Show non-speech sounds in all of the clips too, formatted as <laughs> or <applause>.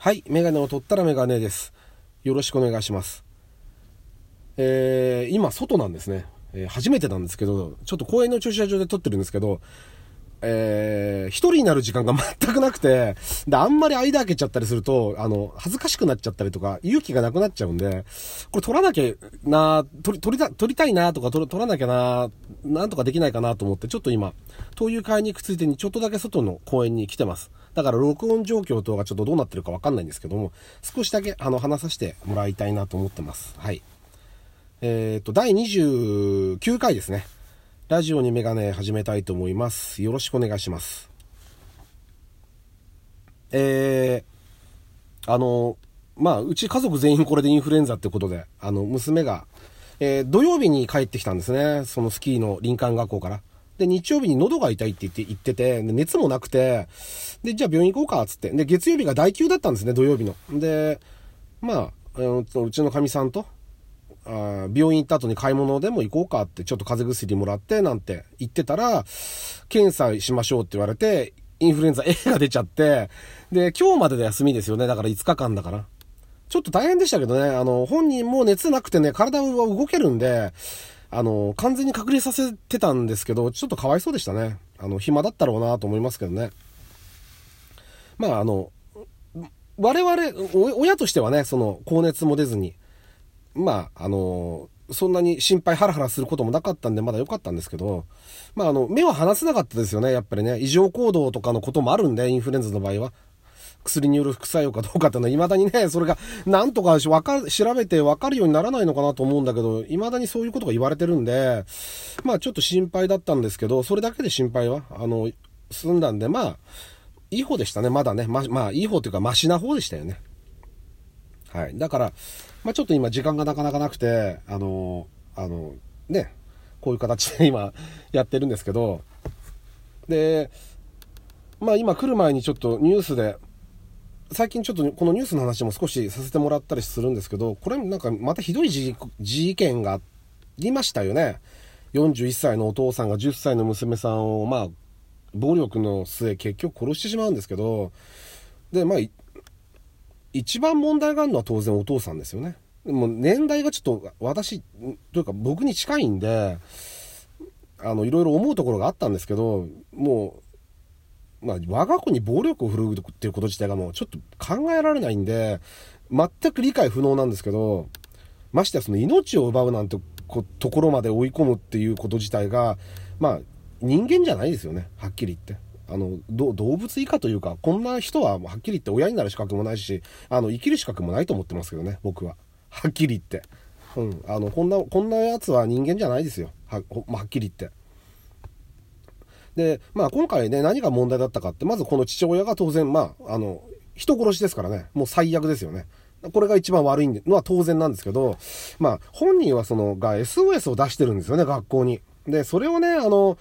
はい、メガネを取ったらメガネです。よろしくお願いします。えー、今、外なんですね。えー初めてなんですけど、ちょっと公園の駐車場で撮ってるんですけど、えー、一人になる時間が <laughs> 全くなくて、で、あんまり間開けちゃったりすると、あの、恥ずかしくなっちゃったりとか、勇気がなくなっちゃうんで、これ撮らなきゃな、撮り、撮りた、撮りたいなとか、撮撮らなきゃな、なんとかできないかなと思って、ちょっと今、灯油買いに行くついでにちょっとだけ外の公園に来てます。だから録音状況等がちょっとどうなってるかわかんないんですけども、少しだけ、あの、話させてもらいたいなと思ってます。はい。えっ、と、第29回ですね。ラジオにメガネ始めたいと思います。よろしくお願いします。えー、あの、まあ、うち家族全員これでインフルエンザってことで、あの、娘が、えー土曜日に帰ってきたんですね。そのスキーの林間学校から。で、日曜日に喉が痛いって言って、言ってて、熱もなくて、で、じゃあ病院行こうか、つって。で、月曜日が代休だったんですね、土曜日の。で、まあ、うちのかみさんと、病院行った後に買い物でも行こうかって、ちょっと風邪薬もらって、なんて言ってたら、検査しましょうって言われて、インフルエンザ A が出ちゃって、で、今日までで休みですよね。だから5日間だから。ちょっと大変でしたけどね、あの、本人も熱なくてね、体は動けるんで、あの、完全に隔離させてたんですけど、ちょっとかわいそうでしたね。あの、暇だったろうなと思いますけどね。まあ、あの、我々、親としてはね、その、高熱も出ずに、まあ、あの、そんなに心配ハラハラすることもなかったんで、まだ良かったんですけど、まあ、あの、目は離せなかったですよね、やっぱりね。異常行動とかのこともあるんで、インフルエンザの場合は。薬による副作用かどうかっていうのは、未だにね、それが、なんとかわか調べて分かるようにならないのかなと思うんだけど、未だにそういうことが言われてるんで、まあちょっと心配だったんですけど、それだけで心配は、あの、済んだんで、まあ、いい方でしたね、まだね。ま、まあ、いい方というか、マシな方でしたよね。はい。だから、まあちょっと今時間がなかなかなくて、あの、あの、ね、こういう形で今やってるんですけど、で、まあ今来る前にちょっとニュースで、最近ちょっとこのニュースの話も少しさせてもらったりするんですけど、これなんかまたひどい事事件がありましたよね。41歳のお父さんが10歳の娘さんを、まあ、暴力の末結局殺してしまうんですけど、で、まあ、一番問題があるのは当然お父さんですよね。でも年代がちょっと私、というか僕に近いんで、あの、いろいろ思うところがあったんですけど、もう、まあ、我が子に暴力を振るうっていうこと自体がもうちょっと考えられないんで、全く理解不能なんですけど、ましてやその命を奪うなんてこところまで追い込むっていうこと自体が、まあ、人間じゃないですよね、はっきり言って。あの、ど動物以下というか、こんな人ははっきり言って親になる資格もないし、あの、生きる資格もないと思ってますけどね、僕は。はっきり言って。うん。あの、こんな、こんなやつは人間じゃないですよ。は、はっきり言って。で、まあ今回ね、何が問題だったかって、まずこの父親が当然、まあ、あの、人殺しですからね、もう最悪ですよね。これが一番悪いのは当然なんですけど、まあ本人はその、が SOS を出してるんですよね、学校に。で、それをね、あの、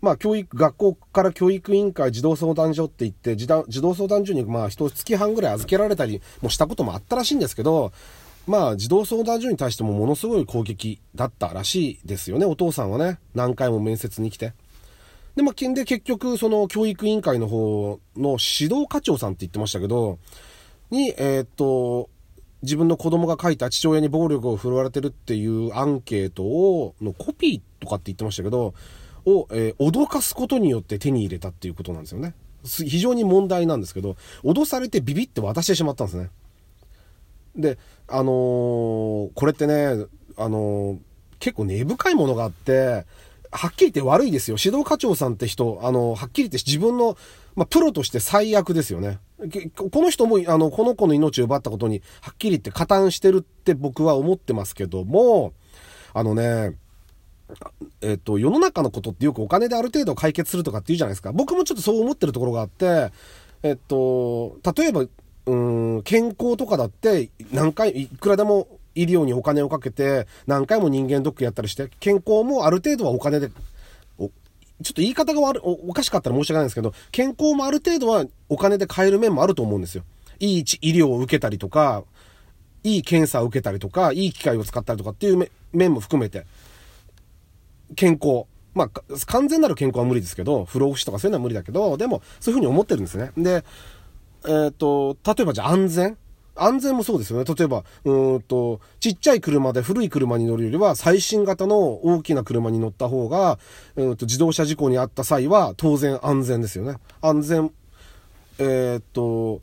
まあ教育、学校から教育委員会児童相談所って言って、児童相談所にまあ一月半ぐらい預けられたりもしたこともあったらしいんですけど、まあ児童相談所に対してもものすごい攻撃だったらしいですよね、お父さんはね。何回も面接に来て。で、まあ、で、結局、その教育委員会の方の指導課長さんって言ってましたけど、に、えーっと、自分の子供が書いた父親に暴力を振るわれてるっていうアンケートを、のコピーとかって言ってましたけど、を、えー脅かすことによって手に入れたっていうことなんですよね。非常に問題なんですけど、脅されてビビって渡してしまったんですね。で、あのーこれってね、あのー結構根深いものがあって、はっきり言って悪いですよ。指導課長さんって人、あの、はっきり言って自分の、まあ、プロとして最悪ですよね。この人も、あの、この子の命を奪ったことに、はっきり言って加担してるって僕は思ってますけども、あのね、えっと、世の中のことってよくお金である程度解決するとかって言うじゃないですか。僕もちょっとそう思ってるところがあって、えっと、例えば、うん、健康とかだって、何回、いくらでも医療にお金をかけて、何回も人間ドックやったりして、健康もある程度はお金で、おちょっと言い方が悪お、おかしかったら申し訳ないんですけど、健康もある程度はお金で買える面もあると思うんですよ。いい医療を受けたりとか、いい検査を受けたりとか、いい機械を使ったりとかっていう面も含めて、健康。まあ、完全なる健康は無理ですけど、不老不死とかそういうのは無理だけど、でも、そういうふうに思ってるんですね。で、えっ、ー、と、例えばじゃあ安全安全もそうですよね。例えば、うんと、ちっちゃい車で古い車に乗るよりは、最新型の大きな車に乗った方が、うんと、自動車事故に遭った際は、当然安全ですよね。安全、えっ、と、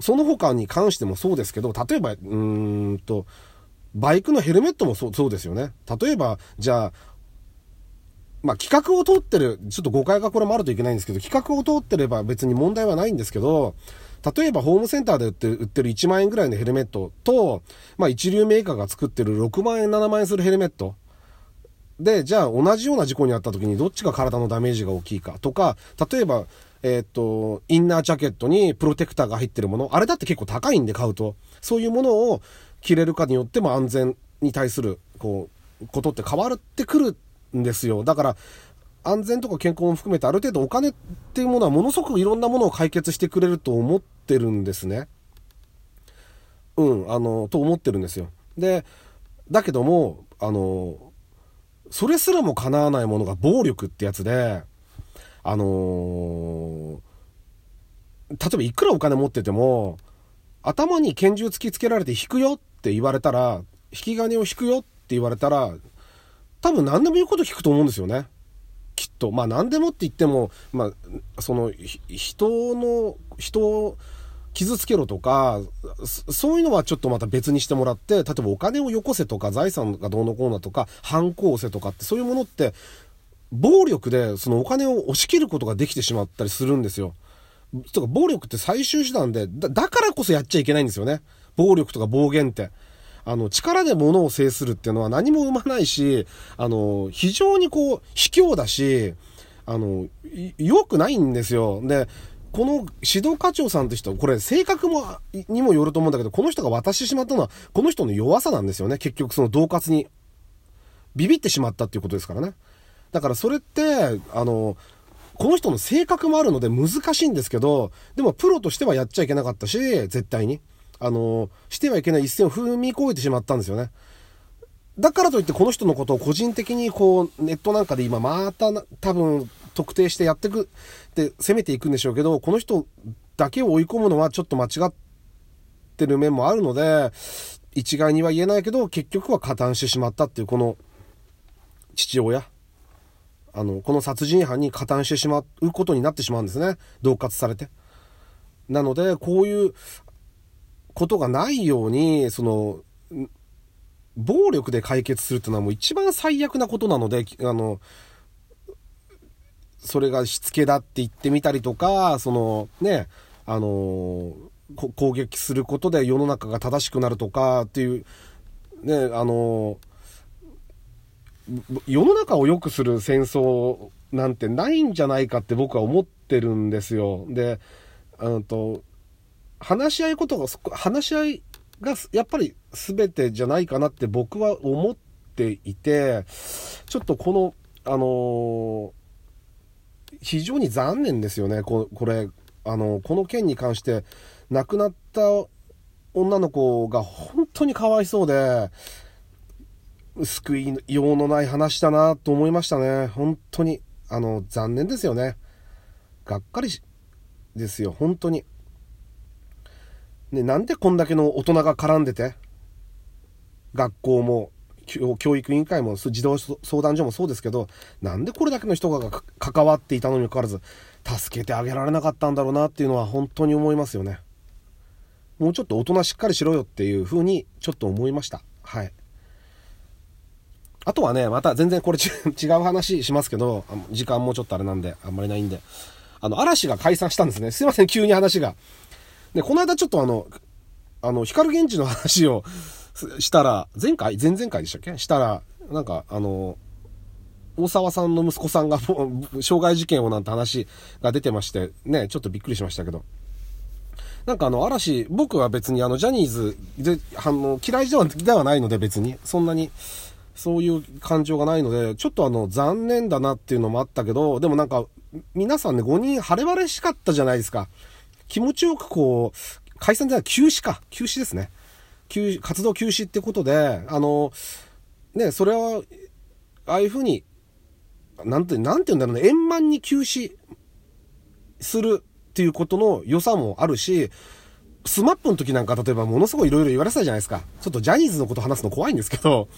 その他に関してもそうですけど、例えば、うんと、バイクのヘルメットもそうそうですよね。例えば、じゃあ、まあ、企画を通ってる、ちょっと誤解がこれもあるといけないんですけど、企画を通ってれば別に問題はないんですけど、例えばホームセンターで売ってる売ってる1万円ぐらいのヘルメットと、まあ一流メーカーが作ってる6万円、7万円するヘルメット。で、じゃあ同じような事故にあった時にどっちが体のダメージが大きいかとか、例えば、えー、っと、インナージャケットにプロテクターが入ってるもの、あれだって結構高いんで買うと、そういうものを着れるかによっても安全に対する、こう、ことって変わってくるんですよ。だから、安全とか健康も含めてある程度お金っていうものはものすごくいろんなものを解決してくれると思ってるんですね。うん、あの、と思ってるんですよ。で、だけども、あの、それすらも叶わないものが暴力ってやつで、あの、例えばいくらお金持ってても、頭に拳銃突きつけられて引くよって言われたら、引き金を引くよって言われたら、多分何でも言うこと聞くと思うんですよね。と。まあ何でもって言っても、まあ、その、人の、人を傷つけろとか、そういうのはちょっとまた別にしてもらって、例えばお金をよこせとか、財産がどうのこうのとか、反抗せとかって、そういうものって、暴力でそのお金を押し切ることができてしまったりするんですよ。とか暴力って最終手段で、だからこそやっちゃいけないんですよね。暴力とか暴言って。あの、力で物を制するっていうのは何も生まないし、あの、非常にこう、卑怯だし、あの、良くないんですよ。で、この指導課長さんって人、これ性格も、にもよると思うんだけど、この人が渡してしまったのは、この人の弱さなんですよね。結局その恫喝に。ビビってしまったっていうことですからね。だからそれって、あの、この人の性格もあるので難しいんですけど、でもプロとしてはやっちゃいけなかったし、絶対に。あの、してはいけない一線を踏み越えてしまったんですよね。だからといってこの人のことを個人的にこう、ネットなんかで今また多分特定してやってくって攻めていくんでしょうけど、この人だけを追い込むのはちょっと間違ってる面もあるので、一概には言えないけど、結局は加担してしまったっていうこの父親。あの、この殺人犯に加担してしまうことになってしまうんですね。恫喝されて。なので、こういうことがないように、その、暴力で解決するっていうのはもう一番最悪なことなので、あの、それがしつけだって言ってみたりとか、その、ね、あの、攻撃することで世の中が正しくなるとかっていう、ね、あの、世の中を良くする戦争なんてないんじゃないかって僕は思ってるんですよ。で、うんと、話し合いことが、話し合いがやっぱり全てじゃないかなって僕は思っていて、ちょっとこの、あの、非常に残念ですよね、これ、あのこの件に関して、亡くなった女の子が本当にかわいそうで、救いようのない話だなと思いましたね。本当に。あの、残念ですよね。がっかりですよ、本当に。ね、なんでこんだけの大人が絡んでて、学校も、教育委員会も、児童相談所もそうですけど、なんでこれだけの人が関わっていたのにもかかわらず、助けてあげられなかったんだろうなっていうのは本当に思いますよね。もうちょっと大人しっかりしろよっていうふうにちょっと思いました。はい。あとはね、また全然これ <laughs> 違う話しますけど、時間もちょっとあれなんで、あんまりないんで。あの、嵐が解散したんですね。すいません、急に話が。で、この間ちょっとあの、あの、光源氏の話をしたら、前回？前々回でしたっけ？したら、なんか、あの、大沢さんの息子さんが、傷害事件をなんて話が出てまして、ね、ちょっとびっくりしましたけど。なんかあの、嵐、僕は別にあの、ジャニーズで、あの、嫌いではではないので別に、そんなに、そういう感情がないので、ちょっとあの、残念だなっていうのもあったけど、でもなんか、皆さんね、5人晴れ晴れしかったじゃないですか。気持ちよくこう、解散じゃない、休止か。休止ですね。休、活動休止ってことで、あの、ね、それは、ああいうふうに、なんて、なんて言うんだろうね、円満に休止するっていうことの良さもあるし、 SMAPの時なんか例えばものすごい色々言われてたじゃないですか。ちょっとジャニーズのこと話すの怖いんですけど、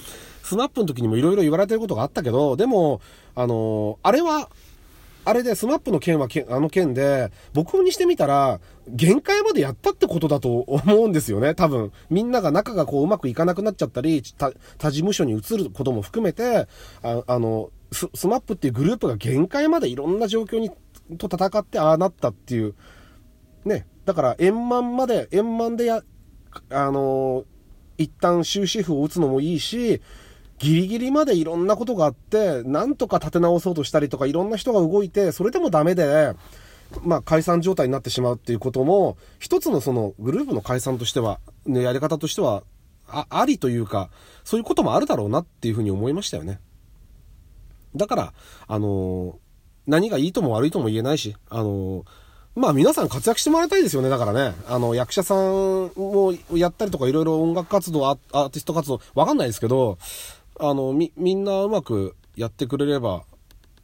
SMAPの時にも色々言われてることがあったけど、でも、あのあれは、あれで、 SMAPの件はあの件で、僕にしてみたら、限界までやったってことだと <laughs> 思うんですよね、多分。みんなが仲がこううまくいかなくなっちゃったり、他事務所に移ることも含めて、ああの、ス SMAPっていうグループが限界までいろんな状況に、と戦ってああなったっていう、ね。だから円満まで、円満でや、あの一旦終止符を打つのもいいし、ギリギリまでいろんなことがあって、なんとか立て直そうとしたりとか、いろんな人が動いて、それでもダメで、まあ、解散状態になってしまうっていうことも、一つのそのグループの解散としては、ね、やり方としては、あ、ありというか、そういうこともあるだろうなっていうふうに思いましたよね。だから、あの、何がいいとも悪いとも言えないし、あの、まあ皆さん活躍してもらいたいですよね。だからね、あの、役者さんをやったりとかいろいろ音楽活動、アーティスト活動、わかんないですけど、あの、み、みんなうまくやってくれれば、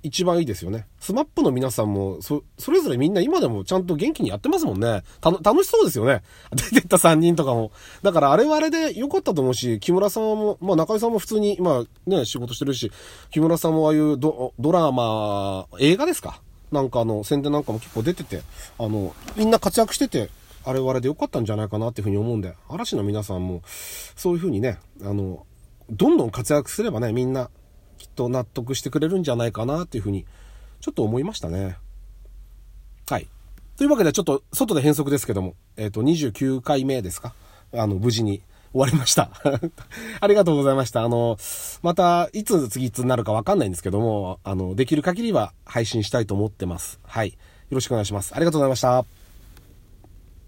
一番いいですよね。スマップの皆さんも、そ、それぞれみんな今でもちゃんと元気にやってますもんね。た、楽しそうですよね。<laughs> 出てった3人とかも。だからあれはあれで良かったと思うし、木村さんも、まあ中井さんも普通に、まあね、仕事してるし、木村さんもああいうドドラマ、映画ですか？なんかあの、宣伝なんかも結構出てて、あの、みんな活躍してて、あれはあれで良かったんじゃないかなっていうふうに思うんで、嵐の皆さんも、そういうふうにね、あの、どんどん活躍すればね、みんな、きっと納得してくれるんじゃないかなっていうふうに、ちょっと思いましたね。はい。というわけで、ちょっと、外で変則ですけども、えっ、ー、と、29回目ですか？あの、無事に終わりました。<laughs> ありがとうございました。あの、また、いつ次いつになるかわかんないんですけども、あの、できる限りは配信したいと思ってます。はい。よろしくお願いします。ありがとうございました。